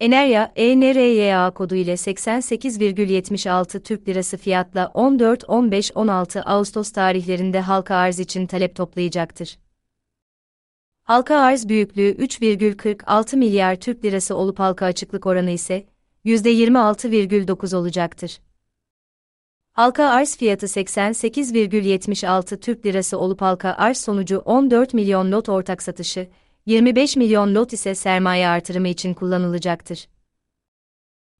Enerya, ENRYA kodu ile 88,76 Türk Lirası fiyatla 14, 15, 16 Ağustos tarihlerinde halka arz için talep toplayacaktır. Halka arz büyüklüğü 3,46 milyar Türk Lirası olup halka açıklık oranı ise %26,9 olacaktır. Halka arz fiyatı 88,76 Türk Lirası olup halka arz sonucu 14 milyon lot ortak satışı, 25 milyon lot ise sermaye artırımı için kullanılacaktır.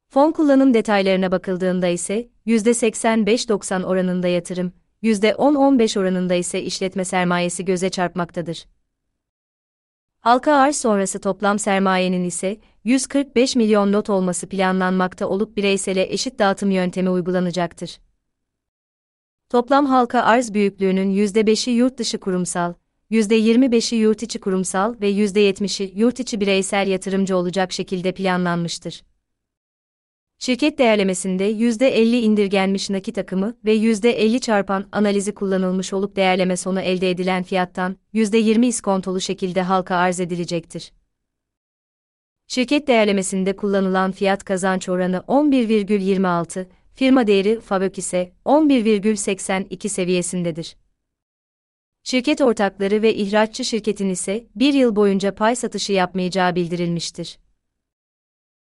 Fon kullanım detaylarına bakıldığında ise %85-90 oranında yatırım, %10-15 oranında ise işletme sermayesi göze çarpmaktadır. Halka arz sonrası toplam sermayenin ise 145 milyon lot olması planlanmakta olup bireysele eşit dağıtım yöntemi uygulanacaktır. Toplam halka arz büyüklüğünün %5'i yurt dışı kurumsal, %25'i yurt içi kurumsal ve %70'i yurt içi bireysel yatırımcı olacak şekilde planlanmıştır. Şirket değerlemesinde %50 indirgenmiş nakit akımı ve %50 çarpan analizi kullanılmış olup değerleme sonu elde edilen fiyattan %20 iskontolu şekilde halka arz edilecektir. Şirket değerlemesinde kullanılan fiyat kazanç oranı 11,26, firma değeri FAVÖK ise 11,82 seviyesindedir. Şirket ortakları ve ihraççı şirketin ise bir yıl boyunca pay satışı yapmayacağı bildirilmiştir.